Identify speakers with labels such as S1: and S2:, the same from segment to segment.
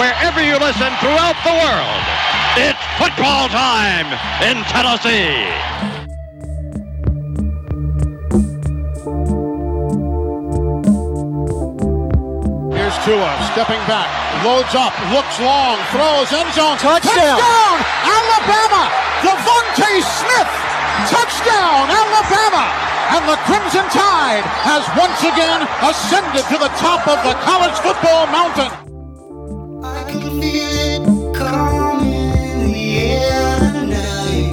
S1: Wherever you listen throughout the world, it's football time in Tennessee.
S2: Here's Tua stepping back, loads up, looks long, throws end zone.
S3: Touchdown.
S2: Touchdown! Alabama! DeVonta Smith! Touchdown, Alabama! And the Crimson Tide has once again ascended to the top of the college football mountain.
S4: I can feel it coming in the air tonight.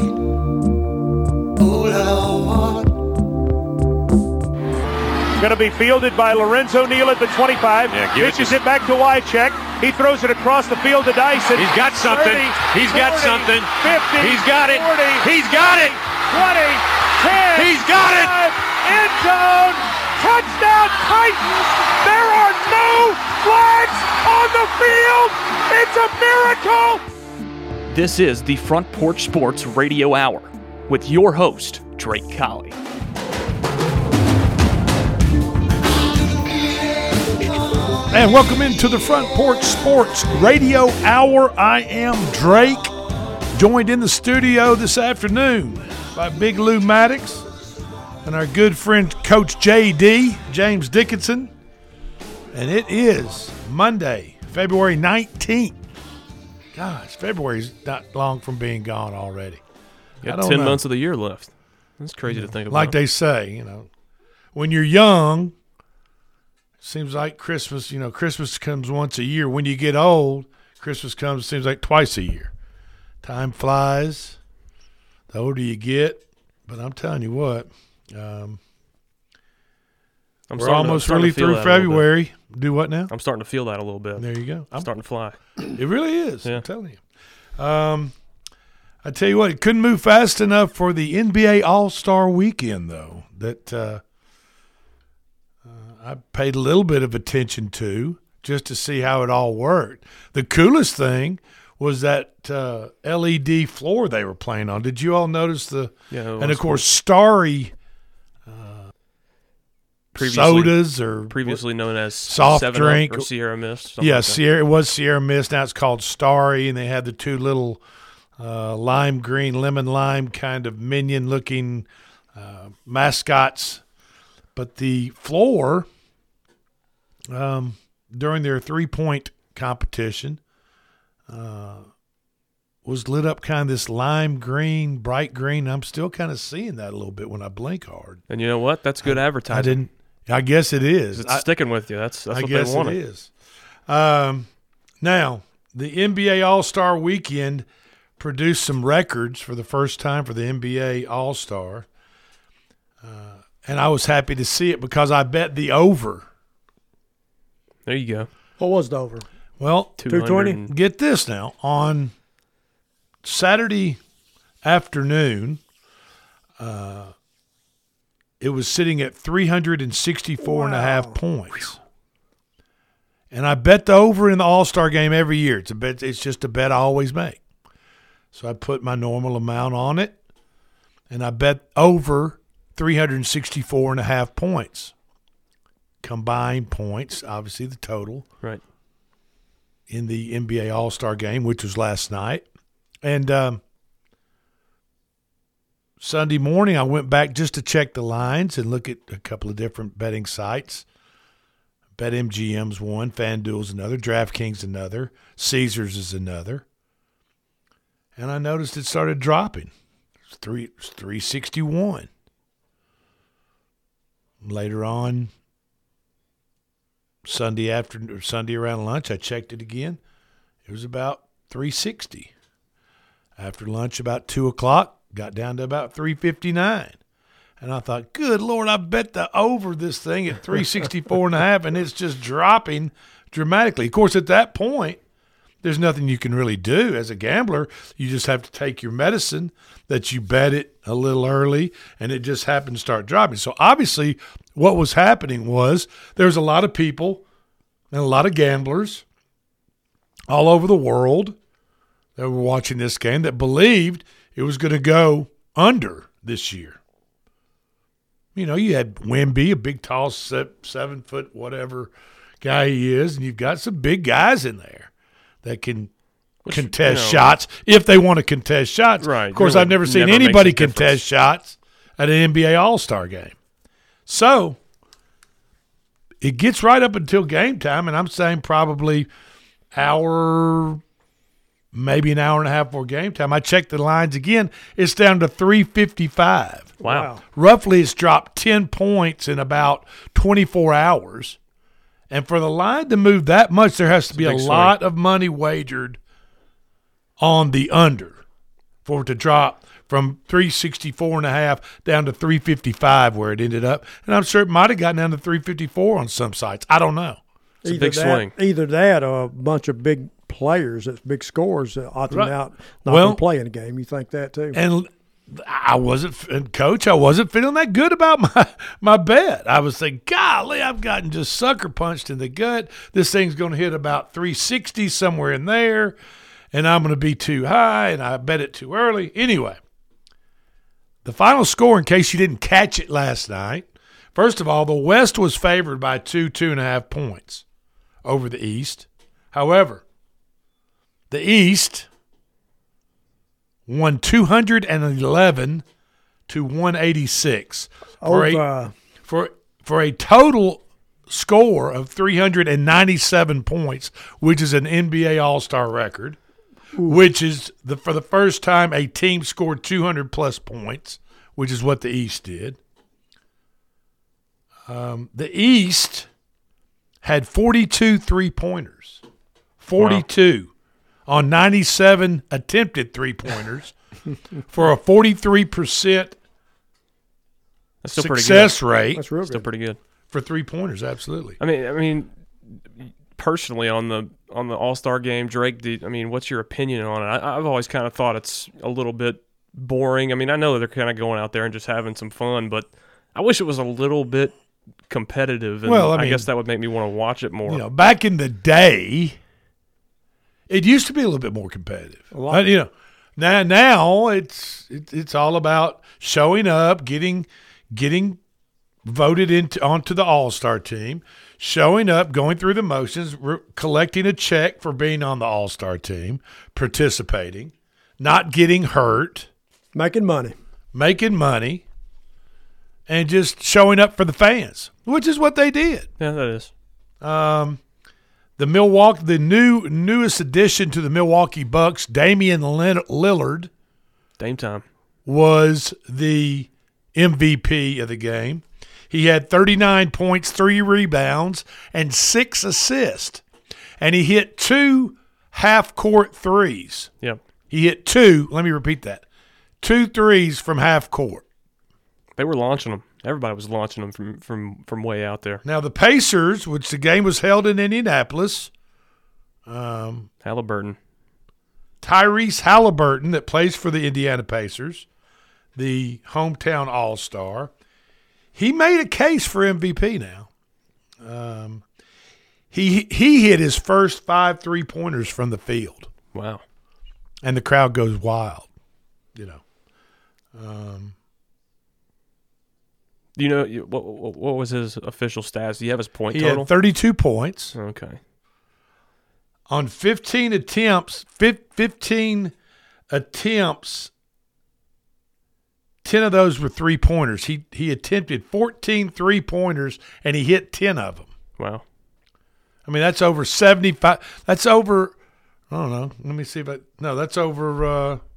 S4: Oh Lord.
S5: Going to be fielded by Lorenzo Neal at the 25.
S6: Yeah, give it
S5: Pitches it, back to Wycheck. He throws it across the field to Dyson.
S6: He's got something.
S5: 30,
S6: He's got something.
S5: 50.
S6: He's got it.
S5: 40,
S6: He's got it.
S5: 20, 10.
S6: He's got it.
S5: End zone. Touchdown Titans. There are no flags on the field. It's a miracle.
S7: This is the Front Porch Sports Radio Hour with your host, Drake Colley.
S8: And welcome into the Front Porch Sports Radio Hour. I am Drake, joined in the studio this afternoon by Big Lou Maddox and our good friend Coach JD, James Dickinson. And it is Monday, February 19th. Gosh, February's not long from being gone already. I
S9: Got ten
S8: know.
S9: months of the year left. That's crazy to think about.
S8: Like they say, you know, when you're young, seems like Christmas, you know, Christmas comes once a year. When you get old, Christmas comes seems like twice a year. Time flies. The older you get, but I'm telling you what, um,
S9: I'm
S8: we're
S9: starting to-
S8: almost really through
S9: that a little bit.
S8: February. Do what now?
S9: I'm starting to feel that a little bit.
S8: There you go.
S9: I'm
S8: I'm,
S9: starting to fly.
S8: it really is.
S9: Yeah.
S8: I'm telling you. Um, I tell you what, it couldn't move fast enough for the NBA All Star Weekend, though. That uh, uh, I paid a little bit of attention to just to see how it all worked. The coolest thing was that uh, LED floor they were playing on. Did you all notice the?
S9: Yeah,
S8: and of course, starry
S9: Previously,
S8: sodas or
S9: previously known as
S8: Soft
S9: 7-Up
S8: drink.
S9: or Sierra Mist.
S8: Yeah,
S9: like.
S8: Sierra. It was Sierra Mist. Now it's called Starry, and they had the two little uh, lime green, lemon lime kind of minion looking uh, mascots. But the floor, um, during their three point competition, uh, was lit up kind of this lime green, bright green. I'm still kind of seeing that a little bit when I blink hard.
S9: And you know what? That's good advertising.
S8: I didn't. I guess it is.
S9: It's
S8: I-
S9: sticking with you. That's that's
S8: I
S9: what
S8: guess
S9: they wanted.
S8: it is. Um, now, the NBA All Star Weekend produced some records for the first time for the NBA All Star, uh, and I was happy to see it because I bet the over.
S9: There you go.
S3: What was the over?
S8: Well,
S3: 220?
S8: get this now on Saturday afternoon. Uh, it was sitting at 364 and a half points. And I bet the over in the All Star game every year. It's a bet. It's just a bet I always make. So I put my normal amount on it, and I bet over 364 and a half points. Combined points, obviously the total
S9: Right.
S8: In the NBA All Star game, which was last night. And um, Sunday morning, I went back just to check the lines and look at a couple of different betting sites. BetMGM's one, FanDuel's another, DraftKings another, Caesars is another. And I noticed it started dropping. It's three, it's 361. Later on, Sunday after Sunday around lunch, I checked it again. It was about 360. After lunch, about two o'clock, got down to about 359. And I thought, good Lord, I bet the over this thing at 364 and a half, and it's just dropping dramatically. Of course, at that point, there's nothing you can really do as a gambler. You just have to take your medicine that you bet it a little early and it just happened to start dropping. So obviously what was happening was there was a lot of people and a lot of gamblers all over the world that were watching this game that believed it was going to go under this year. You know, you had Wimby, a big, tall, seven foot, whatever guy he is, and you've got some big guys in there that can contest
S9: you know-
S8: shots if they want to contest shots.
S9: Right.
S8: Of course,
S9: Really
S8: I've never seen
S9: never
S8: anybody contest shots at an NBA All Star game. So it gets right up until game time, and I'm saying probably hour, maybe an hour and a half before game time. I checked the lines again. It's down to 355.
S9: Wow.
S8: Roughly, it's dropped 10 points in about 24 hours. And for the line to move that much, there has to be a
S9: big swing.
S8: lot of money wagered on the under for it to drop from 364 and a half down to 355 where it ended up. And I'm sure it might have gotten down to 354 on some sites. I don't know.
S9: It's a
S3: either
S9: big
S3: that,
S9: swing.
S3: Either that or a bunch of big players, that's big scores that ought them
S8: Right.
S3: out not
S8: Well-
S3: well, play in a game. You think that too?
S8: And I wasn't, and coach, I wasn't feeling that good about my my bet. I was thinking, golly, I've gotten just sucker punched in the gut. This thing's going to hit about 360 somewhere in there, and I'm going to be too high, and I bet it too early. Anyway, the final score, in case you didn't catch it last night, first of all, the West was favored by two, two and a half points over the East. However, the East won 211 to 186 for
S3: Over,
S8: a, for for a total score of 397 points, which is an NBA All-Star record, which is the for the first time a team scored 200 plus points, which is what the East did. Um, the East had 42 three-pointers. 42 on 97 attempted three-pointers for a 43%
S9: That's still pretty
S8: success rate
S3: that's real
S9: good. Still pretty good.
S8: for three pointers. Absolutely.
S9: I mean, I mean, personally on the on the All Star game, Drake. Did, I mean, what's your opinion on it? I, I've always kind of thought it's a little bit boring. I mean, I know that they're kind of going out there and just having some fun, but I wish it was a little bit competitive. And
S8: Well, I
S9: I, guess that would make me want to watch it more.
S8: You know, back in the day, it used to be a little bit more competitive.
S3: lot.
S8: Uh, you know, now now it's it, it's all about showing up, getting getting voted into onto the All Star team, showing up, going through the motions, re- collecting a check for being on the All Star team, participating, not getting hurt.
S3: Making money.
S8: making money and just showing up for the fans, which is what they did.
S9: yeah, that is.
S8: Um, the Milwaukee, the new newest addition to the Milwaukee Bucks, Damian Lillard,
S9: Dame time.
S8: was the MVP of the game. He had 39 points, three rebounds, and six assists. And he hit two half court threes.
S9: Yep.
S8: He hit two, let me repeat that two threes from half court.
S9: They were launching them. Everybody was launching them from from from way out there.
S8: Now the Pacers, which the game was held in Indianapolis, um,
S9: Halliburton.
S8: Tyrese Halliburton, that plays for the Indiana Pacers, the hometown All Star, he made a case for MVP. Now, um, he he hit his first five three pointers from the field,
S9: Wow.
S8: and the crowd goes wild. You know, um,
S9: Do you know what, what was his official stats? Do you have his point
S8: he
S9: total?
S8: had thirty two points.
S9: okay.
S8: on 15 attempts, 15 attempts, 10 of those were three pointers. He he attempted 14 three pointers and he hit 10 of them.
S9: Wow.
S8: I mean, that's over 75. That's over, I don't know. Let me see if I, no, that's over, uh, 60,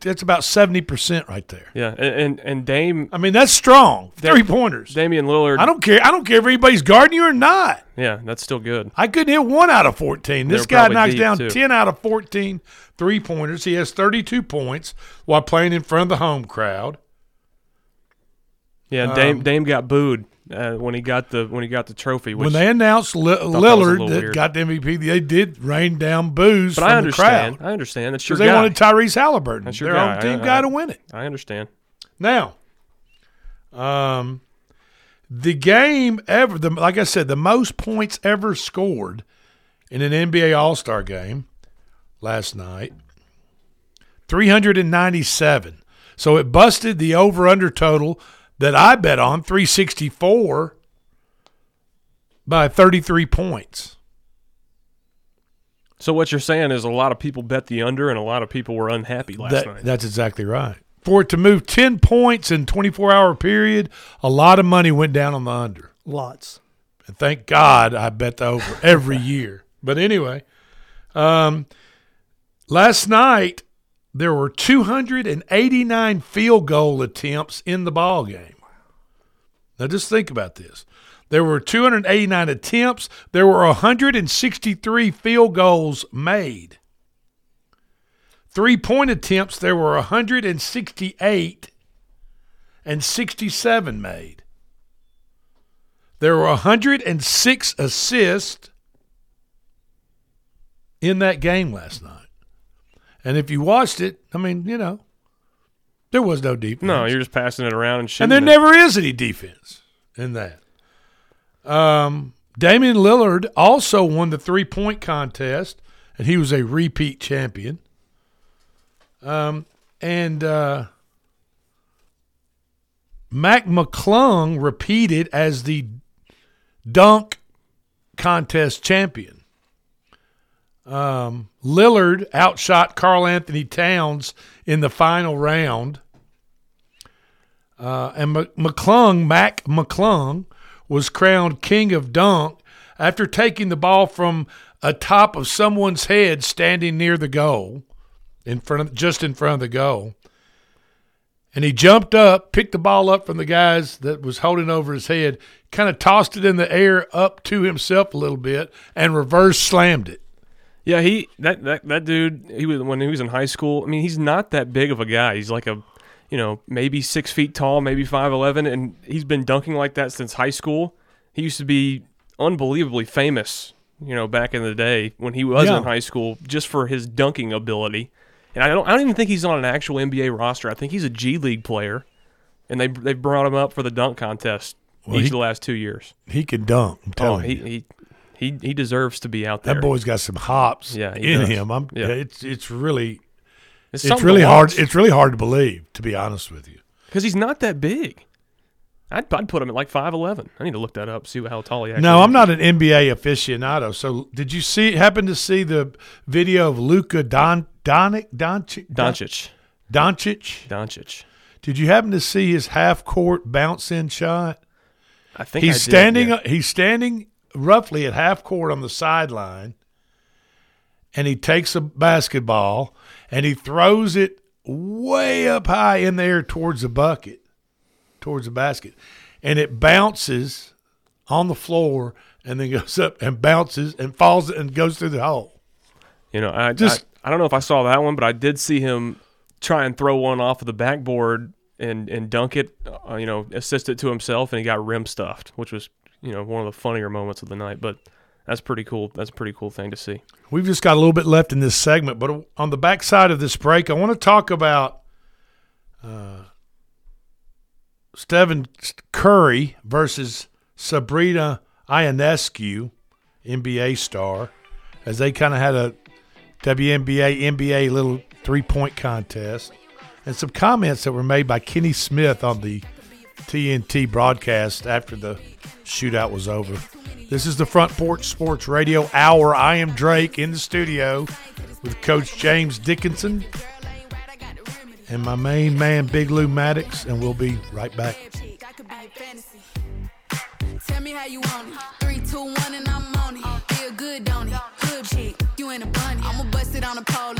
S8: that's about 70% right there.
S9: Yeah, and and, and Dame
S8: I mean, that's strong. Three pointers.
S9: Damian Lillard.
S8: I don't care. I don't care if anybody's guarding you or not.
S9: Yeah, that's still good.
S8: I couldn't hit one out of 14. This guy knocks down
S9: too.
S8: 10 out of 14 three pointers. He has 32 points while playing in front of the home crowd.
S9: Yeah,
S8: Um,
S9: Dame Dame got booed uh, when he got the when he got the trophy. Which,
S8: when they announced Li-
S9: that was a
S8: Lillard that got the MVP, they did rain down boos
S9: but I
S8: the
S9: understand.
S8: crowd
S9: I understand. That's your
S8: because they wanted Tyrese Halliburton,
S9: That's your
S8: their
S9: guy.
S8: home team
S9: I-
S8: guy
S9: I-
S8: to win it.
S9: I understand.
S8: Now, um, the game ever, the, like I said, the most points ever scored in an NBA All Star game last night, 397. So it busted the over under total that I bet on 364 by 33 points.
S9: So what you're saying is a lot of people bet the under, and a lot of people were unhappy last
S8: That-
S9: night.
S8: That's exactly right. For it to move 10 points in 24 hour period, a lot of money went down on the under.
S3: Lots.
S8: And thank God I bet the over every year. But anyway, um, last night there were 289 field goal attempts in the ball game. Now just think about this. There were 289 attempts. There were 163 field goals made. Three point attempts, there were 168 and 67 made. There were 106 assists in that game last night. And if you watched it, I mean, you know, there was no defense.
S9: no, you're just passing it around and
S8: shit.
S9: and
S8: there
S9: it.
S8: never is any defense in that. Um, Damian Lillard also won the three point contest, and he was a repeat champion. Um, and uh, Mac McClung repeated as the dunk contest champion. Um, Lillard outshot Karl-Anthony Towns in the final round. Uh, and McClung, Mac McClung, was crowned king of dunk after taking the ball from atop of someone's head standing near the goal, in front of just in front of the goal. And he jumped up, picked the ball up from the guys that was holding over his head, kind of tossed it in the air up to himself a little bit, and reverse slammed it.
S9: Yeah, he that, that that dude. He was when he was in high school. I mean, he's not that big of a guy. He's like a, you know, maybe six feet tall, maybe five eleven, and he's been dunking like that since high school. He used to be unbelievably famous, you know, back in the day when he was
S8: Yeah.
S9: in high school, just for his dunking ability. And I don't, I don't even think he's on an actual NBA roster. I think he's a G League player, and they they brought him up for the dunk contest
S8: Well,
S9: each
S8: he-
S9: of the last two years.
S8: He can dunk. I'm
S9: Oh, he,
S8: you.
S9: he he he deserves to be out there.
S8: That boy's got some hops
S9: Yeah,
S8: in
S9: does.
S8: him. I'm,
S9: Yeah.
S8: It's it's really
S9: it's
S8: it's really hard. It's really hard to believe, to be honest with you.
S9: because he's not that big. I'd, I'd put him at like five eleven. I need to look that up, see how tall he actually.
S8: No,
S9: is.
S8: I'm not an NBA aficionado. So, did you see? Happen to see the video of Luka Don Doncic Doncic
S9: Doncic.
S8: Doncic?
S9: Doncic.
S8: Did you happen to see his half court bounce in shot?
S9: I think
S8: He's
S9: I did,
S8: standing.
S9: yeah.
S8: He's standing roughly at half court on the sideline, and he takes a basketball and he throws it way up high in the air towards the bucket, towards the basket, and it bounces on the floor and then goes up and bounces and falls and goes through the hole.
S9: You know, I
S8: Just-
S9: I, I don't know if I saw that one, but I did see him try and throw one off of the backboard and and dunk it. Uh, you know, assist it to himself, and he got rim stuffed, which was you know one of the funnier moments of the night. But that's pretty cool. That's a pretty cool thing to see.
S8: We've just got a little bit left in this segment, but on the backside of this break, I want to talk about uh, Stephen Curry versus Sabrina Ionescu, NBA star, as they kind of had a WNBA NBA little three point contest, and some comments that were made by Kenny Smith on the TNT broadcast after the shootout was over. This is the Front Porch Sports Radio Hour. I am Drake in the studio with Coach James Dickinson and my main man, Big Lou Maddox, and we'll be right back.
S6: A. Tell me how you want it. Three, two, one, and I'm on it. Feel good, don't it? Hood chick, you a bunny. I'ma bust it on the pole.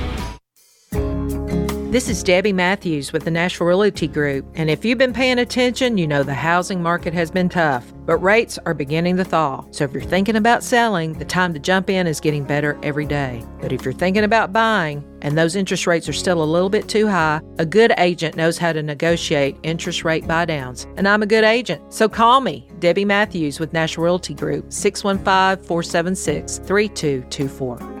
S10: This is Debbie Matthews with the Nashville Realty Group, and if you've been paying attention, you know the housing market has been tough, but rates are beginning to thaw. So if you're thinking about selling, the time to jump in is getting better every day. But if you're thinking about buying and those interest rates are still a little bit too high, a good agent knows how to negotiate interest rate buy downs, and I'm a good agent. So call me, Debbie Matthews with Nashville Realty Group, 615 476 3224.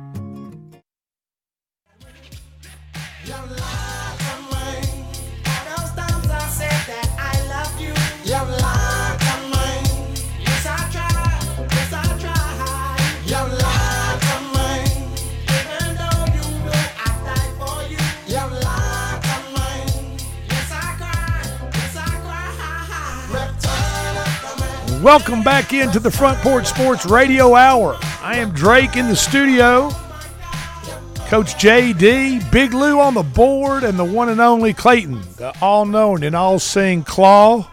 S8: Welcome back into the Front Porch Sports Radio Hour. I am Drake in the studio. Coach JD, Big Lou on the board, and the one and only Clayton, the all known and all seeing Claw.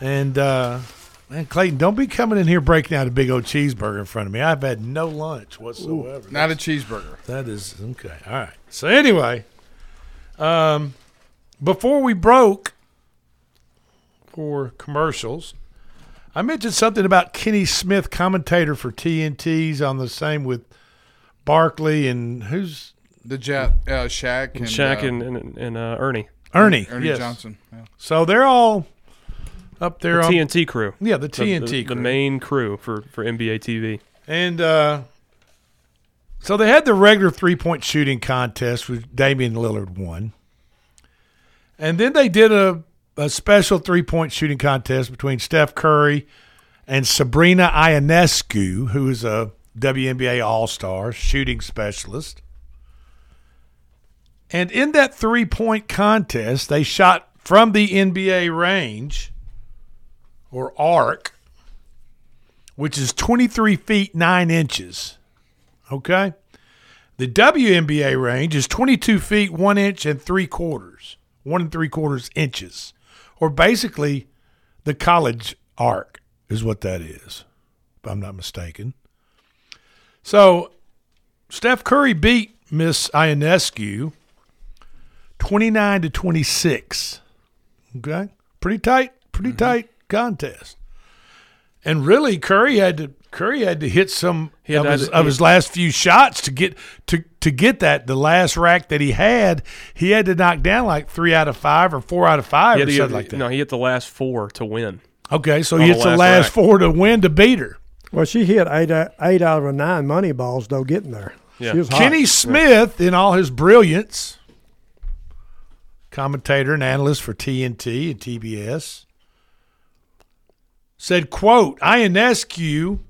S8: And, uh, man, Clayton, don't be coming in here breaking out a big old cheeseburger in front of me. I've had no lunch whatsoever.
S11: Not a cheeseburger.
S8: That is okay. All right. So anyway, um, before we broke for commercials, I mentioned something about Kenny Smith, commentator for TNT's, on the same with Barkley and who's
S11: The Jet, uh, Shaq, and,
S9: Shaq
S11: uh,
S9: and and, and uh, Ernie.
S8: Ernie.
S11: Ernie
S8: yes.
S11: Johnson. Yeah.
S8: So they're all up there
S9: The
S8: on
S9: TNT crew.
S8: Yeah, the TNT
S9: the,
S8: crew.
S9: the main crew for for NBA TV.
S8: And uh, so they had the regular three point shooting contest, which Damian Lillard won. And then they did a, a special three point shooting contest between Steph Curry and Sabrina Ionescu, who is a WNBA All Star shooting specialist. And in that three point contest, they shot from the NBA range or arc which is 23 feet 9 inches. Okay? The WNBA range is 22 feet 1 inch and 3 quarters, 1 and 3 quarters inches. Or basically, the college arc is what that is, if I'm not mistaken. So, Steph Curry beat Miss Ionescu 29 to 26. Okay? Pretty tight, pretty mm-hmm. tight contest. And really, Curry had to Curry had to hit some
S9: He had
S8: of,
S9: to-
S8: his, of
S9: he-
S8: his last few shots to get to to get that. The last rack that he had, he had to knock down like three out of five or four out of five
S9: He
S8: or
S9: had
S8: something
S9: get-
S8: like that.
S9: No, he hit the last four to win.
S8: Okay, so
S9: on
S8: he
S9: the
S8: hits the last
S9: rack.
S8: four to win to beat her.
S3: Well, she hit eight out, eight out of nine money balls though getting there.
S9: Yeah.
S3: She was hot.
S8: Kenny Smith, in all his brilliance, commentator and analyst for TNT and TBS, said, quote, I Ionescu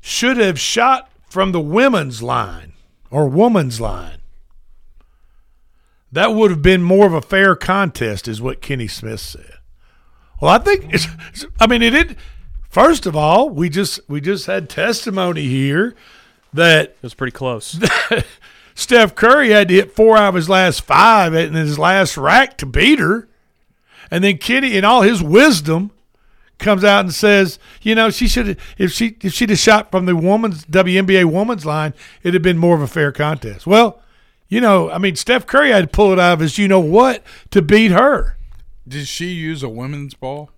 S8: should have shot from the women's line or woman's line. That would have been more of a fair contest, is what Kenny Smith said. Well, I think it's, I mean, it did. First of all, we just we just had testimony here that
S9: It was pretty close.
S8: Steph Curry had to hit four out of his last five in his last rack to beat her. And then Kenny, in all his wisdom, comes out and says, you know, she should have if she if she'd have shot from the woman's WNBA woman's line, it'd have been more of a fair contest. Well, you know, I mean, Steph Curry had to pull it out of his you know what to beat her.
S11: Did she use a women's ball?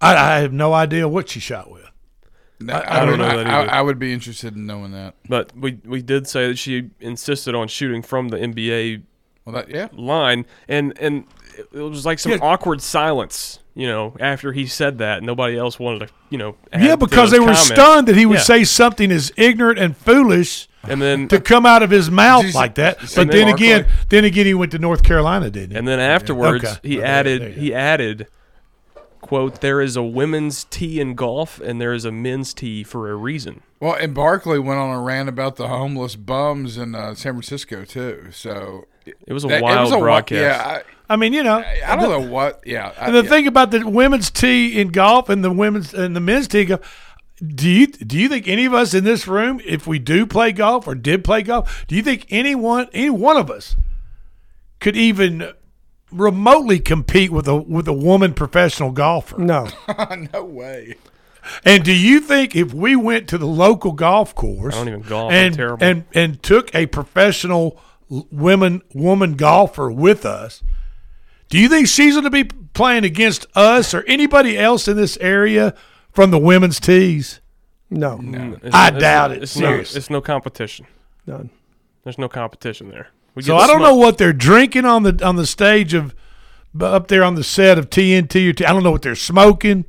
S8: I, I have no idea what she shot with.
S11: I,
S9: I don't
S11: would-
S9: know that
S11: I,
S9: either.
S11: I would be interested in knowing that.
S9: But we we did say that she insisted on shooting from the NBA
S11: Well, that yeah.
S9: line, and and it it was like some
S8: Yeah.
S9: awkward silence. You know, after he said that, nobody else wanted to. You know, add
S8: Yeah, because
S9: those
S8: they were
S9: comments.
S8: stunned that he would
S9: Yeah.
S8: say something as ignorant and foolish
S9: and then
S8: to come out of his mouth
S11: Did
S8: like that. But then
S11: Barkley?
S8: again, then again, he went to North Carolina, didn't he?
S9: And then afterwards,
S8: Okay.
S9: he
S8: Okay,
S9: added he added, "quote There is a women's tee in golf, and there is a men's tee for a reason."
S11: Well, and Barkley went on a rant about the homeless bums in uh, San Francisco too. So
S9: It was a
S11: that-
S9: wild
S11: wi-
S9: broadcast.
S11: Yeah,
S8: I mean, you know,
S11: I, I don't know what. Yeah, I,
S8: And the
S11: yeah.
S8: thing about the women's tee in golf and the women's and the men's tee golf, do you do you think any of us in this room, if we do play golf or did play golf, do you think anyone, any one of us, could even remotely compete with a with a woman professional golfer?
S3: No.
S11: no way.
S8: And do you think if we went to the local golf course,
S9: I don't even golf, I'm
S8: and
S9: terrible.
S8: and and took a professional women woman golfer with us, do you think she's going to be playing against us or anybody else in this area from the women's tees?
S3: No.
S9: It's-
S8: I
S9: it's-
S8: doubt it.
S9: It's no, it's no competition.
S3: None.
S9: There's no competition there. We
S8: So
S9: get
S8: I don't know what they're drinking on the on the stage of up there on the set of TNT or T. I don't know what they're smoking.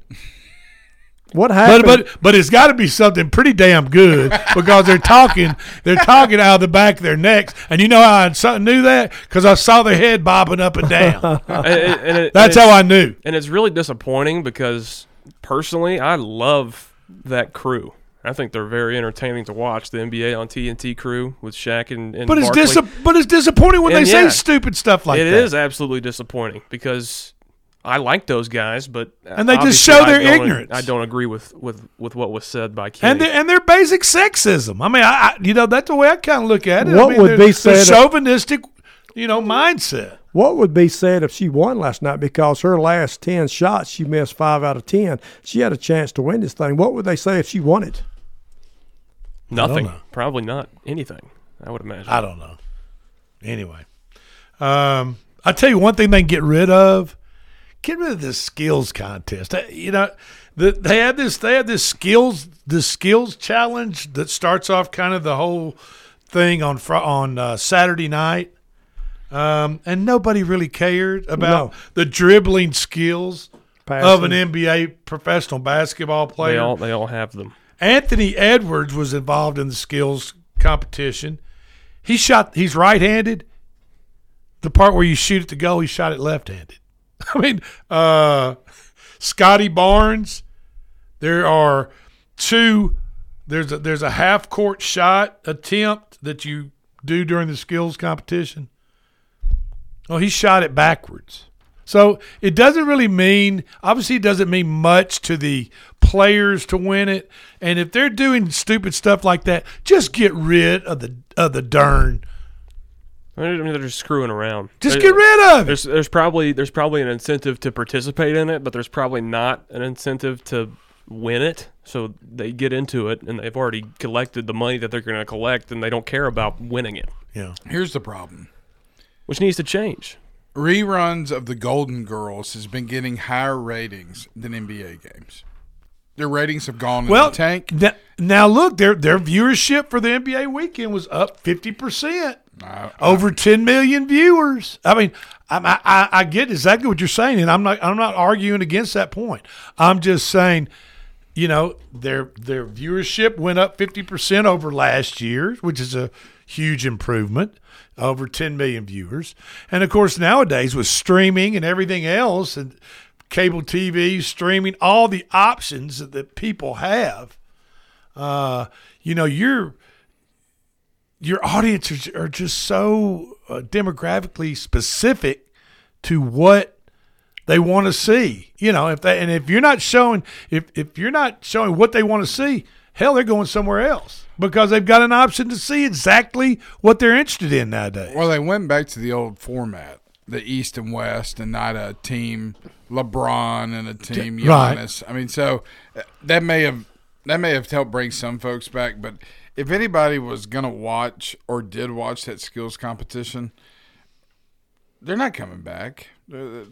S3: What happened?
S8: but but it's got to be something pretty damn good because they're talking they're talking out of the back of their necks, and you know how I so- knew that because I saw their head bobbing up and down.
S9: And and it-
S8: That's
S9: and
S8: how I knew.
S9: And it's really disappointing because personally, I love that crew. I think they're very entertaining to watch. The NBA on TNT crew with Shaq and, and
S8: But it's
S9: Barkley.
S8: dis- but it's disappointing when
S9: And
S8: they say stupid stuff like
S9: It
S8: that.
S9: is absolutely disappointing because I like those guys, but
S8: And they just show
S9: I
S8: their
S9: don't-
S8: ignorance.
S9: I don't agree with, with, with what was said by Kenny.
S8: and their, and their basic sexism. I mean, I, I you know that's the way I kind of look at it. I
S3: What
S8: mean,
S3: would be
S8: they're
S3: said-
S8: chauvinistic, you know, mindset.
S3: What would be said if she won last night because her last 10 shots, she missed five out of 10? She had a chance to win this thing. What would they say if she won it?
S9: Nothing. Probably not anything. I would imagine.
S8: I don't know. Anyway, um, I tell you one thing they can get rid of. Get rid of this skills contest. Uh, You know, the, they have this. They have this skills. The skills challenge that starts off kind of the whole thing on fr- on uh, Saturday night, um, and nobody really cared about
S3: No.
S8: the dribbling skills of an NBA professional basketball player.
S9: They all they all have them.
S8: Anthony Edwards was involved in the skills competition. He shot. He's right-handed. The part where you shoot at the goal, he shot it left-handed. I mean, uh, Scottie Barnes. There are two. There's a there's a half court shot attempt that you do during the skills competition. Oh, he shot it backwards. So it doesn't really mean, obviously, it doesn't mean much to the players to win it. And if they're doing stupid stuff like that, just get rid of the of the darn.
S9: I mean, they're just screwing around.
S8: Just
S9: There-
S8: get rid of it.
S9: There's there's probably there's probably an incentive to participate in it, but there's probably not an incentive to win it. So they get into it, and they've already collected the money that they're going to collect, and they don't care about winning it,
S8: Yeah.
S11: Here's the problem.
S9: which needs to change.
S11: Reruns of the Golden Girls has been getting higher ratings than NBA games. Their ratings have gone in
S8: Well,
S11: the tank.
S8: n- now look, their their viewership for the NBA weekend was up fifty percent. Over 10 million viewers. I mean, I, I I get exactly what you're saying, and I'm not I'm not arguing against that point. I'm just saying, you know, their their viewership went up 50 percent over last year, which is a huge improvement. Over 10 million viewers, and of course nowadays with streaming and everything else, and cable TV, streaming, all the options that, that people have, uh, you know, you're your audiences are just so uh, demographically specific to what they want to see. You know, if they and if you're not showing if if you're not showing what they want to see, hell, they're going somewhere else because they've got an option to see exactly what they're interested in nowadays.
S11: Well, they went back to the old format, the East and West, and not a team LeBron and a team
S8: Right.
S11: I mean, so uh, that may have that may have helped bring some folks back. But if anybody was gonna watch or did watch that skills competition, they're not coming back. They're-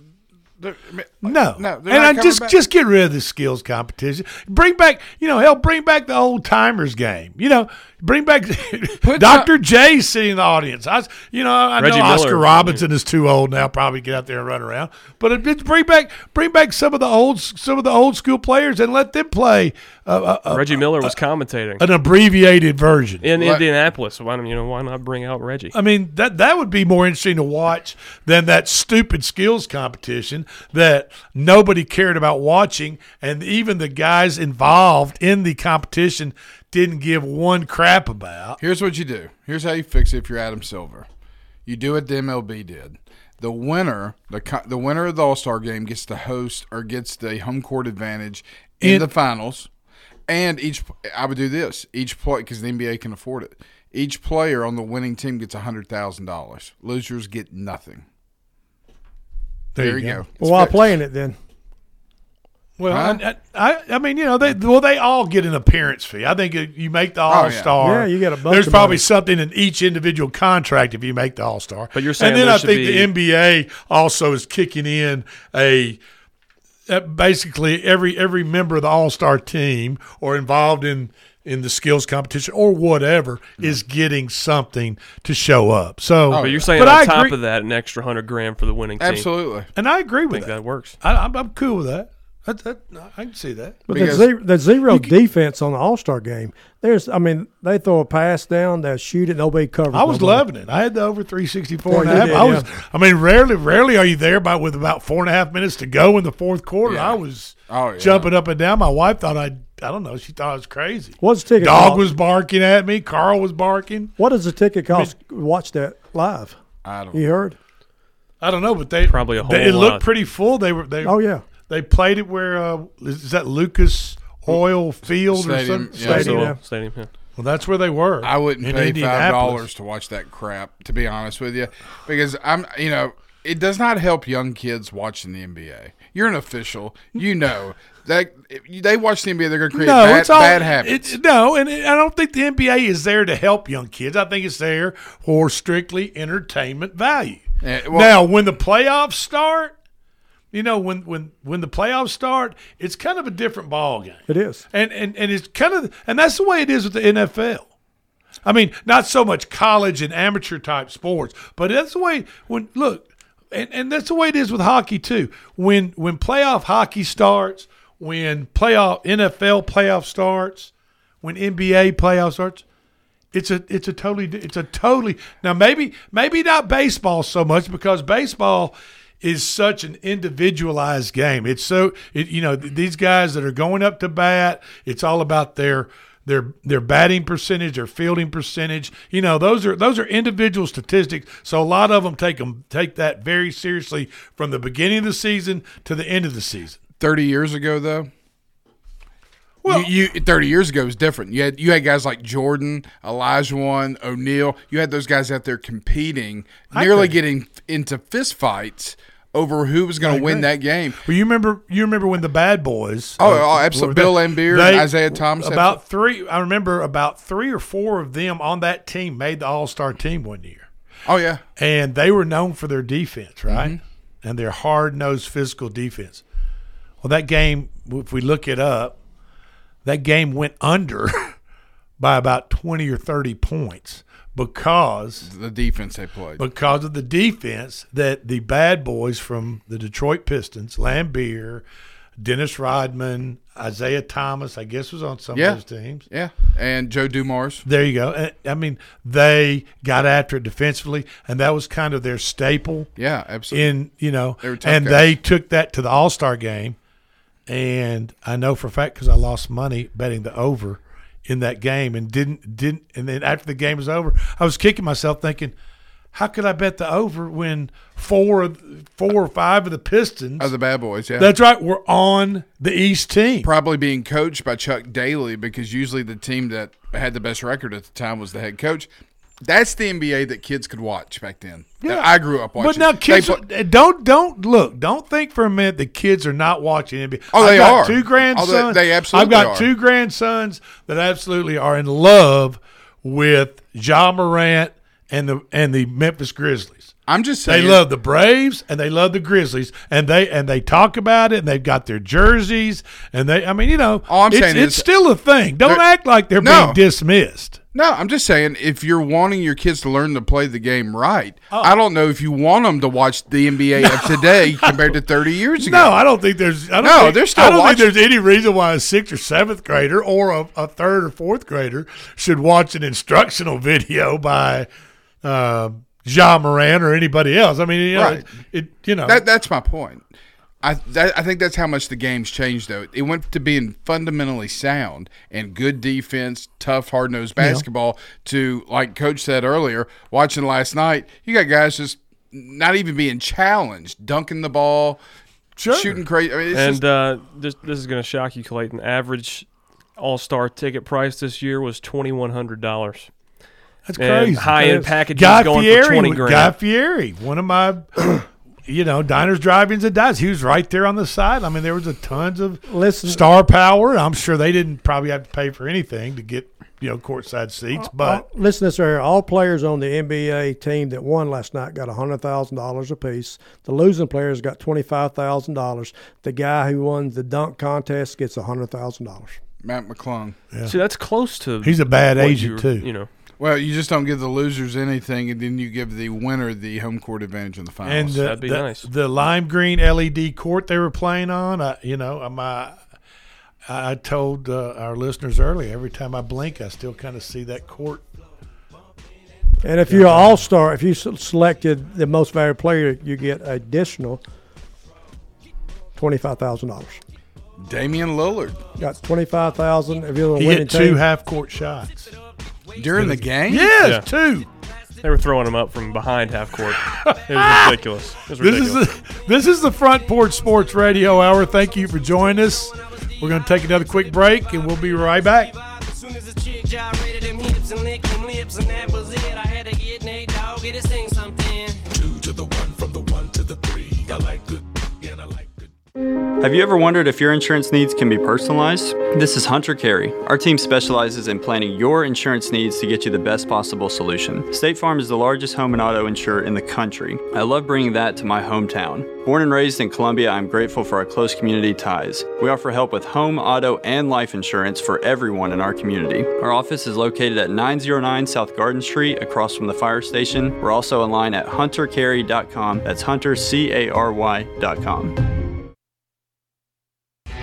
S11: they're- I mean,
S8: No,
S11: no, they're
S8: and
S11: not
S8: I
S11: coming
S8: just
S11: back.
S8: just get rid of the skills competition. Bring back, you know, hell, bring back the old timers game. You know, bring back Dr. J sitting in the audience. I, you know, I
S9: Reggie
S8: know Oscar
S9: Miller.
S8: Robinson is too old now, probably get out there and run around. But it, it's bring back bring back some of the old some of the old school players and let them play uh, uh,
S9: Reggie Miller was commentating
S8: an abbreviated version
S9: in
S8: Let-
S9: Indianapolis. Why don't you know? Why not bring out Reggie?
S8: I mean that that would be more interesting to watch than that stupid skills competition that nobody cared about watching, and even the guys involved in the competition didn't give one crap about.
S11: Here's what you do. Here's how you fix it if you're Adam Silver. You do what the MLB did. The winner, the the winner of the All Star game gets to host or gets the home court advantage in,
S8: In-
S11: the finals. And each, I would do this each play because the NBA can afford it. Each player on the winning team gets hundred thousand dollars. Losers get nothing. There, you go. It's
S3: Well, why
S11: fixed.
S3: playing it then?
S8: Well,
S11: Huh?
S8: I, I, I mean, you know, they well, they all get an appearance fee. I think you make the
S11: Oh.
S8: All Star.
S3: Yeah, you get a bunch
S8: There's
S3: of
S8: probably
S3: money.
S8: something in each individual contract if you make the All Star.
S9: But you're saying
S8: and then
S9: there
S8: I think
S9: be-
S8: the NBA also is kicking in a. uh, Basically, every every member of the All Star team or involved in in the skills competition or whatever is getting something to show up. So,
S9: but you're saying
S8: but
S9: on
S8: I
S9: top
S8: agree-
S9: of that, an extra hundred grand for the winning team.
S11: Absolutely.
S8: and I agree
S9: I
S8: with
S9: think
S8: that.
S9: that works.
S8: I, I'm, I'm cool with that. That, that. I can see that.
S3: But the zero, the zero defense on the All Star game, there's, I mean, they throw a pass down, they shoot it, nobody covers.
S8: I was
S3: nobody.
S8: loving it. I had the over 364 and a
S3: Yeah,
S8: half.
S3: you
S8: I
S3: did,
S8: was, I mean, rarely, rarely are you there by with about four and a half minutes to go in the fourth quarter.
S11: Yeah.
S8: I was
S11: Oh, yeah.
S8: jumping up and down. My wife thought I, I don't know, she thought I was crazy.
S3: What's the ticket
S8: Dog
S3: cost?
S8: was barking at me. Carl was barking.
S3: What does the ticket cost? Watch that live.
S11: I don't.
S3: You heard?
S8: I don't know, but they
S9: Probably a
S8: they-
S9: whole
S8: it looked pretty full. They were they.
S3: Oh, yeah.
S8: They played it where uh, is is that Lucas Oil Field
S11: Stadium,
S8: or something?
S11: yeah.
S9: Stadium,
S11: Yeah.
S9: Stadium, yeah.
S8: Well, that's where they were.
S11: I wouldn't
S8: in
S11: pay five
S8: Indianapolis.
S11: dollars to watch that crap. To be honest with you, because I'm, you know, it does not help young kids watching the NBA. You're an official, you know that if they watch the NBA, they're going to create
S8: no,
S11: bad,
S8: it's all,
S11: bad habits.
S8: It, no, and it, I don't think the NBA is there to help young kids. I think it's there for strictly entertainment value.
S11: Yeah, well-
S8: now, when the playoffs start, you know, when when when the playoffs start, it's kind of a different ball game.
S3: It is.
S8: and and and it's kind of and that's the way it is with the NFL. I mean, not so much college and amateur type sports, but that's the way when look, and, and that's the way it is with hockey too. When when playoff hockey starts, when playoff NFL playoff starts, when NBA playoff starts, it's a it's a totally it's a totally now maybe maybe not baseball so much because baseball is such an individualized game. It's so it, you know th- these guys that are going up to bat. It's all about their their their batting percentage, their fielding percentage. You know those are those are individual statistics. So a lot of them take them take that very seriously from the beginning of the season to the end of the season.
S11: Thirty years ago, though. Well, you, you thirty years ago was different. You had you had guys like Jordan, Olajuwon, O'Neal. You had those guys out there competing,
S8: I
S11: nearly
S8: agree.
S11: getting into fist fights over who was going to win that game.
S8: Well, you remember you remember when the Bad Boys?
S11: Oh,
S8: uh,
S11: oh, absolutely. Bill and Isiah Thomas.
S8: About three. I remember about three or four of them on that team made the All Star team one year.
S11: Oh yeah,
S8: and they were known for their defense, right?
S11: Mm-hmm.
S8: And their hard nosed physical defense. Well, that game, if we look it up, that game went under by about twenty or thirty points because
S11: the defense they played.
S8: because of the defense that the bad boys from the Detroit Pistons, Laimbeer, Dennis Rodman, Isiah Thomas, I guess was on some
S11: yeah,
S8: of those teams.
S11: Yeah, and Joe Dumars.
S8: There you go. I mean, they got after it defensively, and that was kind of their staple.
S11: Yeah, absolutely.
S8: In you know,
S11: They were tough
S8: and
S11: guys.
S8: they took that to the All Star game, and I know for a fact because I lost money betting the over in that game, and didn't didn't. And then after the game was over, I was kicking myself thinking. How could I bet the over when four, four or five of the Pistons
S11: Of the bad boys, yeah.
S8: That's right. We're on the East team.
S11: Probably being coached by Chuck Daly because usually the team that had the best record at the time was the head coach. That's the NBA that kids could watch back then.
S8: Yeah.
S11: I grew up watching.
S8: But now kids
S11: play-
S8: don't don't look. Don't think for a minute that kids are not watching NBA.
S11: Oh,
S8: I've
S11: they
S8: got
S11: are.
S8: Two grandsons.
S11: Oh, they- they absolutely
S8: I've got
S11: are.
S8: two grandsons that absolutely are in love with Ja Morant and the and the Memphis Grizzlies.
S11: I'm just saying They
S8: love the Braves and they love the Grizzlies and they and they talk about it and they've got their jerseys and they I mean you know
S11: All I'm
S8: it's,
S11: saying
S8: it's
S11: is-
S8: still a thing. Don't act like they're
S11: No.
S8: being dismissed.
S11: No, I'm just saying if you're wanting your kids to learn to play the game right,
S8: Oh.
S11: I don't know if you want them to watch the NBA of today compared to 30 years ago.
S8: No, I don't think there's. I don't
S11: No,
S8: think,
S11: they're still
S8: I don't
S11: watching-
S8: think there's any reason why a sixth or seventh grader or a, a third or fourth grader should watch an instructional video by uh, Ja Morant or anybody else. I mean, you know,
S11: Right.
S8: it, you know,
S11: That, that's my point. I that, I think that's how much the game's changed though. It went to being fundamentally sound and good defense, tough, hard nosed
S8: Yeah.
S11: basketball. To like Coach said earlier, watching last night, you got guys just not even being challenged, dunking the ball, shooting crazy. I mean,
S9: and
S11: just-
S9: uh, this this is going to shock you, Clayton. Average All Star ticket price this year was twenty one hundred dollars.
S8: That's
S9: And
S8: crazy.
S9: High end
S8: That's-
S9: packages
S8: Guy
S9: going
S8: Fieri,
S9: for twenty grand.
S8: Guy Fieri, one of my, you know, diners, drive-ins, and dives. He was right there on the side. I mean, there was a tons of
S3: Listen-
S8: star power. I'm sure they didn't probably have to pay for anything to get you know courtside seats, uh, uh, but.
S3: All- listen to this here. All players on the NBA team that won last night got hundred thousand dollars apiece. The losing players got twenty five thousand dollars. The guy who won the dunk contest gets hundred thousand dollars.
S11: Mac McClung.
S9: See, that's close to.
S8: He's a bad agent,
S9: you-
S8: too.
S9: You know,
S11: well, you just don't give the losers anything, and then you give the winner the home court advantage in the
S8: and
S11: finals.
S8: the,
S9: That'd be
S8: the,
S9: nice.
S8: the lime green LED court they were playing on, I, you know, my I told uh, our listeners earlier. Every time I blink, I still kind of see that court.
S3: And if you're an all star, if you selected the most valuable player, you get additional twenty five thousand dollars.
S11: Damian Lillard
S3: Got twenty five thousand if you're a winning
S8: hit two
S3: team.
S8: half court shots
S11: during the game.
S8: Yes,
S9: Yeah.
S8: two.
S9: They were throwing them up from behind half court. It was ridiculous. It was ridiculous.
S8: This is the, this is the Front Porch Sports Radio Hour. Thank you for joining us. We're going to take another quick break, and we'll be right back.
S12: Soon as the chick gyrated them hips and licked them lips, and that was it. I had to get Nate Dogg to sing something.
S13: Two to the one, from the one to the three. I like good,
S14: Have you ever wondered if your insurance needs can be personalized? This is Hunter Carey. Our team specializes in planning your insurance needs to get you the best possible solution. State Farm is the largest home and auto insurer in the country. I love bringing that to my hometown. Born and raised in Columbia, I'm grateful for our close community ties. We offer help with home, auto, and life insurance for everyone in our community. Our office is located at 909 South Garden Street across from the fire station. We're also online at huntercarey.com. That's hunter, C A R Y.com.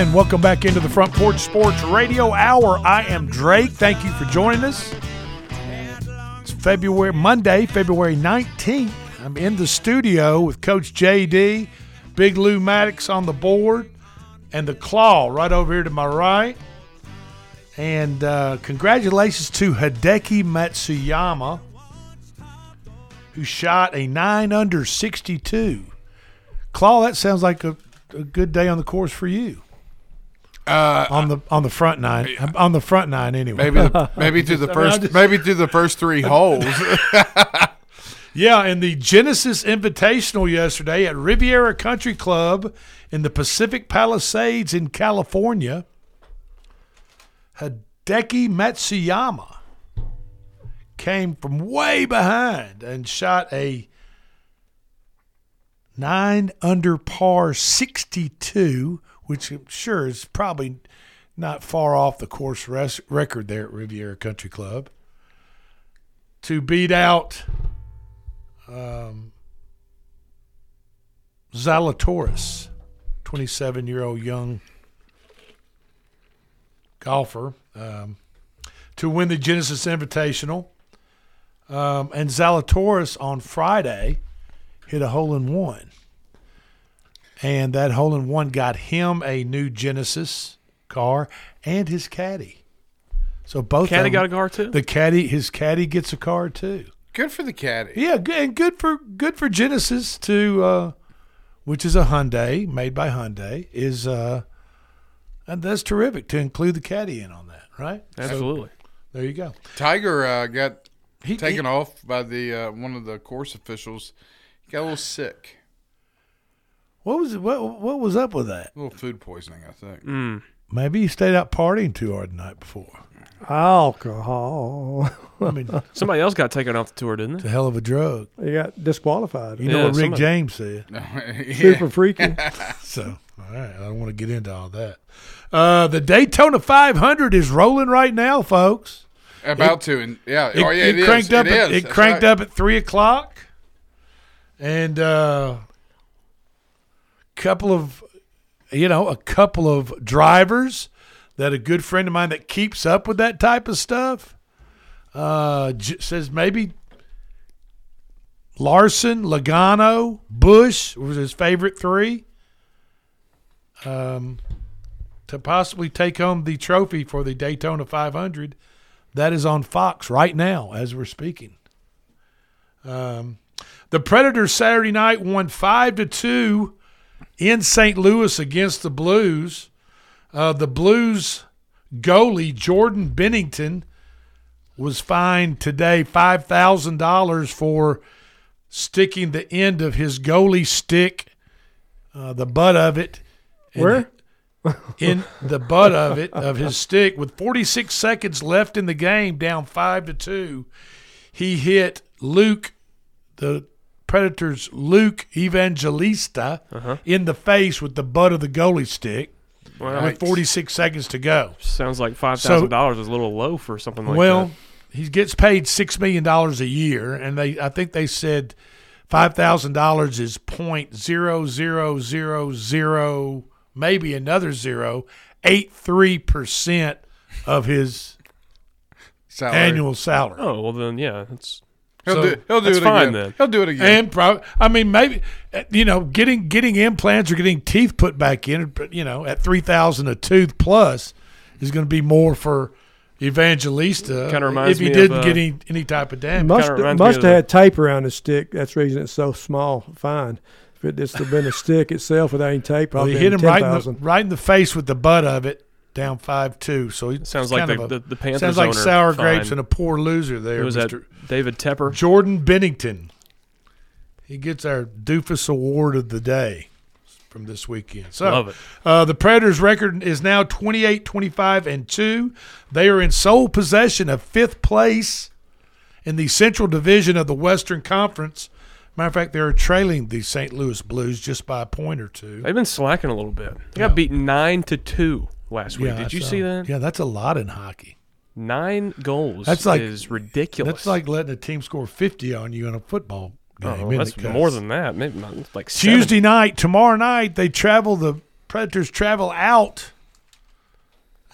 S8: And welcome back into the Front Porch Sports Radio Hour. I am Drake. Thank you for joining us. It's February Monday, February 19th. I'm in the studio with Coach JD, Big Lou Maddox on the board, and the Claw right over here to my right. And uh, congratulations to Hideki Matsuyama, who shot a 9 under 62. Claw, that sounds like a, a good day on the course for you.
S11: Uh,
S8: on the on the front nine, on the front nine anyway.
S11: Maybe the, maybe through the
S8: I mean,
S11: first
S8: just-
S11: maybe through the first three holes.
S8: Yeah, in the Genesis Invitational yesterday at Riviera Country Club in the Pacific Palisades in California. Hideki Matsuyama came from way behind and shot a nine under par 62, which I'm sure is probably not far off the course res- record there at Riviera Country Club, to beat out um, Zalatoris, 27 year old young golfer, um, to win the Genesis Invitational. Um, and Zalatoris on Friday hit a hole in one. And that hole in one got him a new Genesis car and his caddy. So both
S9: Caddy
S8: of them-
S9: got a car too?
S8: The caddy, his caddy gets a car too.
S11: Good for the caddy.
S8: Yeah, good and good for good for Genesis to, uh, which is a Hyundai made by Hyundai, is uh, and that's terrific to include the caddy in on that, right? So,
S9: Absolutely.
S8: there you go.
S11: Tiger uh, got
S8: He-
S11: taken
S8: he-
S11: off by the uh, one of the course officials. He got a little sick.
S8: What was? What what was up with that?
S11: A little food poisoning, I think.
S9: Mm.
S8: Maybe he stayed out partying too hard the night before.
S3: Alcohol.
S8: I mean,
S9: Somebody else got taken off the tour, didn't
S8: it's
S9: they?
S8: a hell of a drug.
S3: He got disqualified.
S8: You know
S9: Yeah,
S8: what Rick
S9: somebody-
S8: James said.
S3: Super freaky.
S8: So, all right, I don't want to get into all that. Uh, the Daytona 500 is rolling right now, folks.
S11: About to, and yeah,
S8: It,
S11: oh yeah,
S8: it
S11: it is.
S8: cranked up.
S11: It
S8: at,
S11: is.
S8: it
S11: That's
S8: cranked
S11: right.
S8: up at three o'clock, and uh, couple of, you know, a couple of drivers that a good friend of mine that keeps up with that type of stuff uh, j- says maybe Larson, Logano, Busch was his favorite three. Um, to possibly take home the trophy for the Daytona 500. That is on Fox right now as we're speaking. Um, the Predators Saturday night won five to two in St. Louis against the Blues. Uh, the Blues goalie Jordan Binnington was fined today five thousand dollars for sticking the end of his goalie stick, uh, the butt of it, in-
S3: Where?
S8: in the butt of it of his stick with 46 seconds left in the game, down five to two. He hit Luke, the Predators' Luke Evangelista,
S9: Uh-huh.
S8: in the face with the butt of the goalie stick.
S9: Well,
S8: with 46 seconds to go.
S9: Sounds like five thousand dollars is a little low for something like
S8: well,
S9: that.
S8: Well, he gets paid six million dollars a year, and they I think they said five thousand dollars is point zero zero zero zero, maybe another zero, eight three percent of his
S11: Salary.
S8: annual salary.
S9: Oh well, then yeah, that's
S11: He'll
S8: So-
S11: do. He'll do it
S9: fine
S11: again.
S9: then.
S11: He'll do it again.
S8: And probably, I mean, maybe uh, you know, getting getting implants or getting teeth put back in, you know, at three thousand a tooth plus is going to be more for Evangelista.
S9: Kinda reminds
S8: if he
S9: me
S8: didn't
S9: uh,
S8: get any, any type of damage.
S3: Must
S9: Kinda
S3: must
S9: of
S3: have
S9: the-
S3: had tape around the stick. That's the reason it's so small. Fine. If it just have been a stick itself without any tape,
S8: Well,
S3: probably
S8: he hit him
S3: ten
S8: right in, the, right in the face with the butt of it, down five two. So he
S9: Sounds like the-
S8: a-
S9: the- the Panthers
S8: sounds like sour
S9: fine.
S8: grapes and a poor loser there.
S9: Was that? David Tepper.
S8: Jordan Binnington. He gets our Doofus Award of the day from this weekend. So,
S9: Love it.
S8: Uh, the Predators' record is now 28, 25, and 2. They are in sole possession of fifth place in the Central Division of the Western Conference. Matter of fact, they're trailing the St. Louis Blues just by a point or two.
S9: They've been slacking a little bit. They got beaten nine to two last week. Did you see that?
S8: Yeah, that's a lot in hockey.
S9: Nine goals.
S8: That's like
S9: is ridiculous.
S8: That's like letting a team score 50 on you in a football game.
S9: Oh, that's more than that. Maybe like seven.
S8: Tuesday night, tomorrow night, they travel. The Predators travel out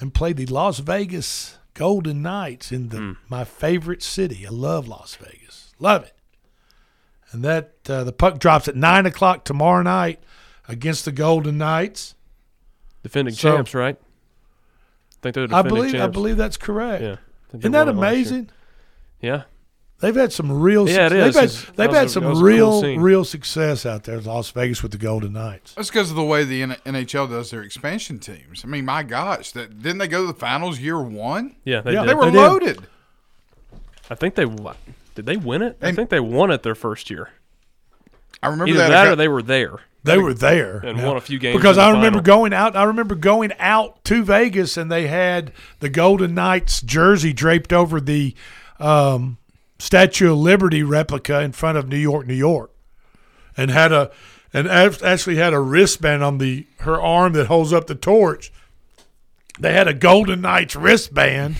S8: and play the Las Vegas Golden Knights in the my favorite city. I love Las Vegas, love it. And that uh, the puck drops at nine o'clock tomorrow night against the Golden Knights.
S9: defending
S8: So-
S9: champs, right? I think they're
S8: I
S9: defending believe I
S8: believe that's correct.
S9: Yeah.
S8: Isn't that
S9: won it last year.
S8: amazing?
S9: Yeah.
S8: They've had some real.
S9: Yeah, it
S8: suc- They've
S9: It's-
S8: had, they've had
S9: a-
S8: some
S9: that cool
S8: real, real success out there in Las Vegas with the Golden Knights.
S11: That's because of the way the NHL does their expansion teams. I mean, my gosh, that didn't they go to the finals year one?
S9: Yeah, they
S8: Yeah,
S9: did.
S11: They were
S8: They did.
S11: loaded.
S9: I think they won. Did they win it? I think they won it their first year.
S11: I remember
S9: Either
S11: that.
S9: that, or
S11: got-
S9: they were there.
S8: They were there
S9: And
S8: Yeah.
S9: won a few games
S8: because I remember
S9: final.
S8: going out. I remember going out to Vegas and they had the Golden Knights jersey draped over the um, Statue of Liberty replica in front of New York, New York, and had a and actually had a wristband on the her arm that holds up the torch. They had a Golden Knights wristband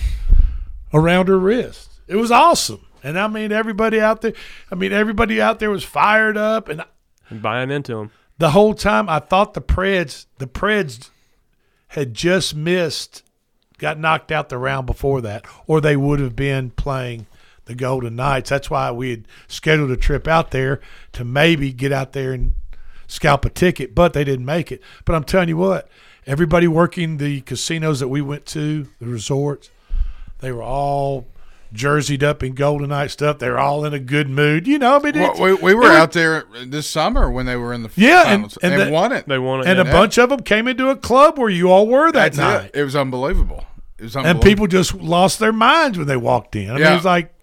S8: around her wrist. It was awesome. And I mean, everybody out there. I mean, everybody out there was fired up, and
S9: And buying into them.
S8: The whole time I thought the Preds the Preds had just missed got knocked out the round before that or they would have been playing the Golden Knights. That's why we had scheduled a trip out there to maybe get out there and scalp a ticket, but they didn't make it. But I'm telling you what, everybody working the casinos that we went to, the resorts, they were all jerseyed up in Golden Knight stuff. They're all in a good mood. You know, I mean,
S11: Well, we, we
S8: it
S11: were out there this summer when they were in the
S8: Yeah, and-
S11: finals.
S8: and
S11: they
S8: that-
S11: won it.
S9: They won it.
S8: and
S9: yeah.
S8: a bunch of them came into a club where you all were that
S11: That's
S8: night.
S11: it. It was unbelievable. It was unbelievable.
S8: And people just lost their minds when they walked in. I mean,
S11: Yeah.
S8: it was like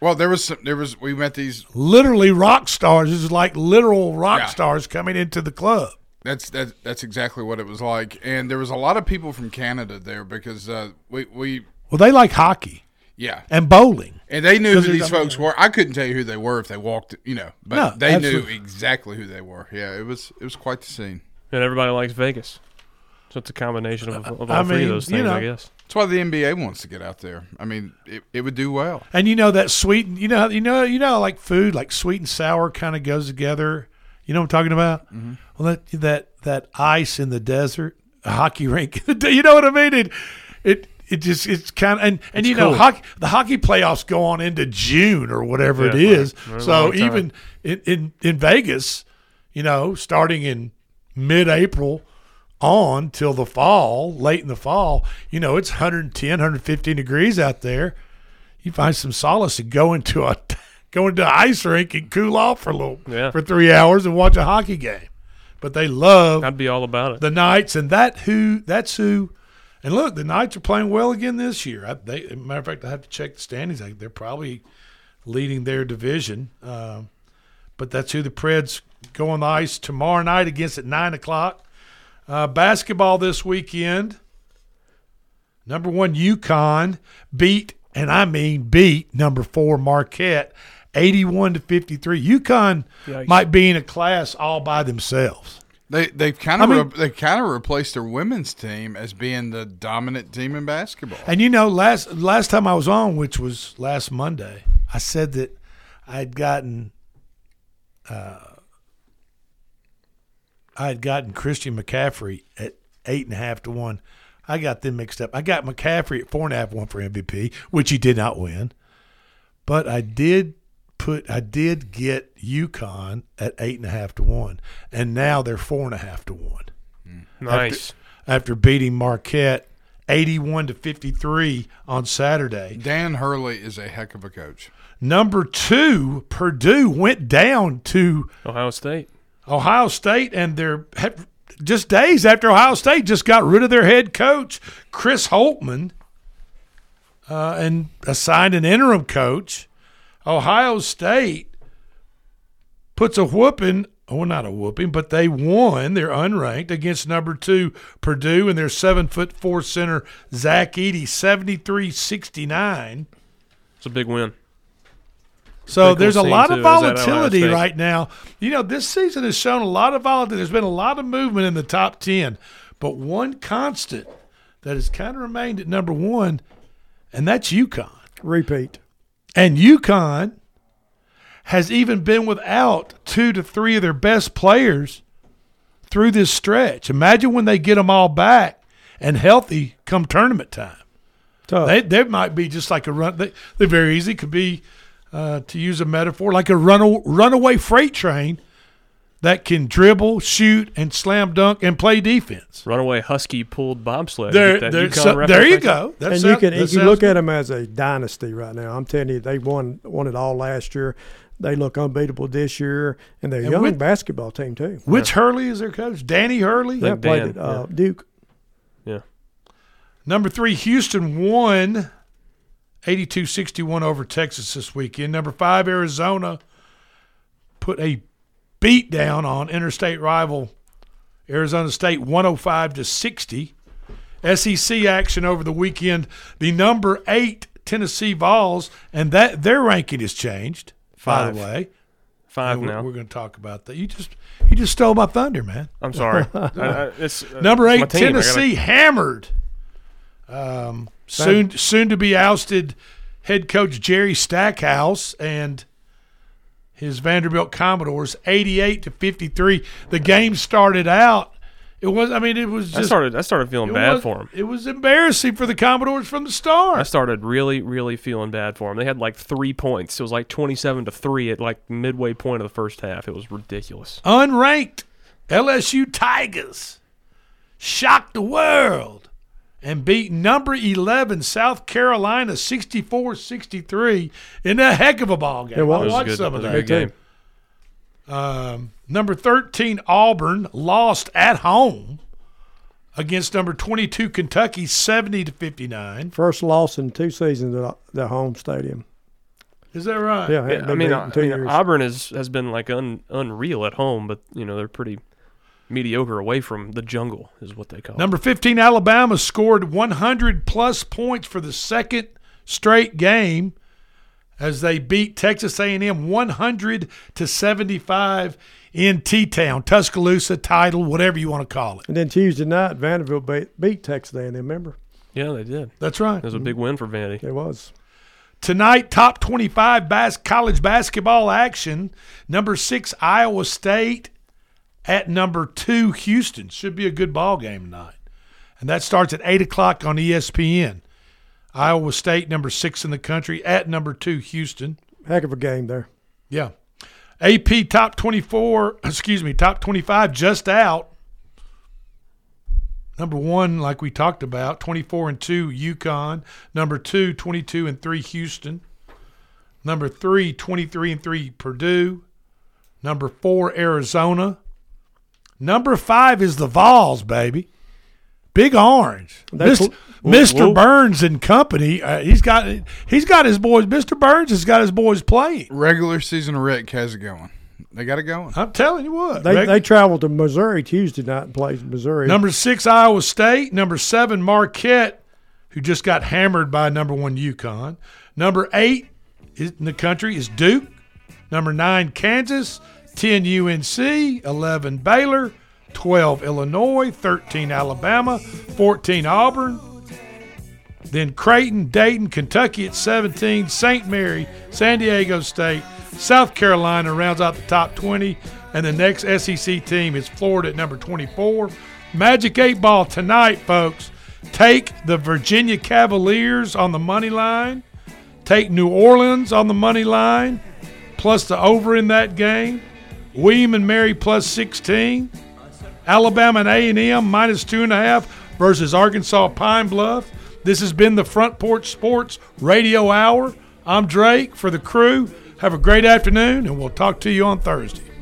S11: Well, there was some, there was we met these.
S8: literally rock stars. It was like literal rock
S11: Yeah.
S8: stars coming into the club.
S11: That's that, that's exactly what it was like, and there was a lot of people from Canada there because uh, we we
S8: Well, they like hockey
S11: yeah,
S8: and bowling.
S11: and they knew who these folks were. I couldn't tell you who they were if they walked, you know, but
S8: No,
S11: they
S8: absolutely.
S11: knew exactly who they were. Yeah, it was it was quite the scene.
S9: And everybody likes Vegas. So it's a combination of, of all
S8: I
S9: three
S8: mean,
S9: of those
S8: you
S9: things,
S8: know.
S9: I guess.
S11: That's why the NBA wants to get out there. I mean, it, it would do well.
S8: And you know that sweet, you know, you know, you know, like food, like sweet and sour kind of goes together. You know what I'm talking about?
S11: Mm-hmm.
S8: Well, that that that ice in the desert, a hockey rink. you know what I mean? It it it just it's kind of and and
S9: It's
S8: you know
S9: cool.
S8: hockey the hockey playoffs go on into June or whatever it
S9: Yeah,
S8: is.
S9: right. Right,
S8: So even in, in in Vegas, you know, starting in mid-April on till the fall, late in the fall, you know, it's 110, 115 degrees out there. You find some solace and go into a going to an ice rink and cool off for a little
S9: Yeah.
S8: for three hours and watch a hockey game. But they love
S9: I'd be all about it.
S8: the nights and that who that's who. And look, the Knights are playing well again this year. I, they, as a matter of fact, I have to check the standings. I, they're probably leading their division. Um, but that's who the Preds go on the ice tomorrow night against at nine o'clock. Uh, basketball this weekend. Number one, UConn beat, and I mean beat number four Marquette, eighty-one to fifty-three. UConn
S9: Yikes.
S8: might be in a class all by themselves.
S11: They they've kind
S8: I
S11: of
S8: mean-
S11: they kind of replaced their women's team as being the dominant team in basketball.
S8: And you know, last last time I was on, which was last Monday, I said that I had gotten, uh, I had gotten Christian McCaffrey at eight and a half to one. I got them mixed up. I got McCaffrey at four and a half one for MVP, which he did not win. But I did put, I did get UConn at eight and a half to one, and now they're four and a half to one.
S9: Nice.
S8: After, after beating Marquette 81 to 53 on Saturday.
S11: Dan Hurley is a heck of a coach.
S8: Number two, Purdue went down to
S9: Ohio State.
S8: Ohio State, and they're just days after Ohio State just got rid of their head coach, Chris Holtmann, uh, and assigned an interim coach. Ohio State puts a whooping, well, not a whooping, but they won. They're unranked against number two Purdue and their seven foot four center Zach Edey, 73 69.
S9: It's a big win.
S8: So
S9: Big
S8: there's a lot
S9: scene,
S8: of
S9: too, is at Ohio
S8: volatility right now. You know, this season has shown a lot of volatility. There's been a lot of movement in the top 10, but one constant that has kind of remained at number one, and that's UConn.
S3: Repeat.
S8: And UConn has even been without two to three of their best players through this stretch. Imagine when they get them all back and healthy come tournament time. They, they might be just like a run. They, they're very easy. could be, uh, to use a metaphor, like a run, runaway freight train that can dribble, shoot, and slam dunk and play defense.
S9: Runaway Husky pulled bobsled.
S8: There-
S9: Get
S8: there- so- there you go. That
S3: and
S8: sound-
S3: you can
S8: that
S3: you look
S8: good.
S3: at them as a dynasty right now. I'm telling you, they won won it all last year. They look unbeatable this year, and they're a young
S8: with-
S3: basketball team too.
S8: Which Hurley is their coach? Danny Hurley?
S3: Yeah, played at uh, Duke.
S9: Yeah.
S8: Number three, Houston won 82 61 over Texas this weekend. Number five, Arizona put a beat down on interstate rival Arizona State 105 to 60. SEC action over the weekend. The number eight Tennessee Vols, and that their ranking has changed, by the way.
S9: Five
S8: we're,
S9: now.
S8: We're going to talk about that. You just you just stole my thunder, man.
S9: I'm sorry. I- I- it's, uh,
S8: Number eight,
S9: team. I gotta-
S8: Tennessee hammered. Um, soon, soon to be ousted head coach Jerry Stackhouse and his Vanderbilt Commodores, eighty-eight to fifty-three. The game started out. It was. I mean, it was.
S9: I started. I started feeling bad
S8: was-
S9: for him.
S8: It was embarrassing for the Commodores from the start.
S9: I started really, really feeling bad for him. They had like three points. It was like twenty-seven to three at like midway point of the first half. It was ridiculous.
S8: unranked LSU Tigers shocked the world and beat number 11 South Carolina 64-63 in a heck of a ball game.
S3: It was.
S8: I watched
S9: good.
S8: some of that.
S9: a good game.
S8: Um, number 13 Auburn lost at home against number 22 Kentucky 70 to 59.
S3: First loss in two seasons at the home stadium.
S8: Is that right?
S3: Yeah,
S9: Yeah, I mean, I, I mean. Auburn is has been like un, unreal at home, but you know they're pretty mediocre away from the jungle, is what they call. it.
S8: Number 15 Alabama scored 100 plus points for the second straight game as they beat Texas A&M 100 to 75 in T-Town, Tuscaloosa title, whatever you want to call it.
S3: And then Tuesday night, Vanderbilt beat, beat Texas A&M. Remember?
S9: Yeah, they did.
S8: That's right.
S9: It was a big win for Vandy.
S3: It was.
S8: Tonight, top 25 bas- college basketball action. Number six, Iowa State at number two, Houston. Should be a good ball game tonight. And that starts at 8 o'clock on ESPN. Iowa State, number six in the country, at number two, Houston.
S3: Heck of a game there.
S8: Yeah. AP top 24, excuse me, top 25 just out. Number one, like we talked about, 24 and 2, UConn. Number two, 22 and 3, Houston. Number three, 23 and 3, Purdue. Number four, Arizona. Number five is the Vols, baby. Big Orange.
S3: That's-
S8: Mr.
S3: Whoop,
S8: Mr.
S3: whoop.
S8: Burns and company. Uh, he's got he's got his boys. Mr. Burns has got his boys playing.
S11: Regular season Rick has it going. They got it going.
S8: I'm telling you what.
S3: They,
S8: Reg-
S3: they traveled to Missouri Tuesday night and played Missouri.
S8: Number six, Iowa State. Number seven, Marquette, who just got hammered by number one, UConn. Number eight in the country is Duke. Number nine, Kansas. 10, UNC. 11, Baylor. 12 Illinois, 13 Alabama, 14 Auburn. Then Creighton, Dayton, Kentucky at 17, St. Mary, San Diego State, South Carolina rounds out the top 20, and the next SEC team is Florida at number 24. Magic 8 ball tonight, folks. Take the Virginia Cavaliers on the money line. Take New Orleans on the money line, plus the over in that game. William and Mary plus 16. Alabama and A&M minus two and a half versus Arkansas Pine Bluff. This has been the Front Porch Sports Radio Hour. I'm Drake for the crew. Have a great afternoon, and we'll talk to you on Thursday.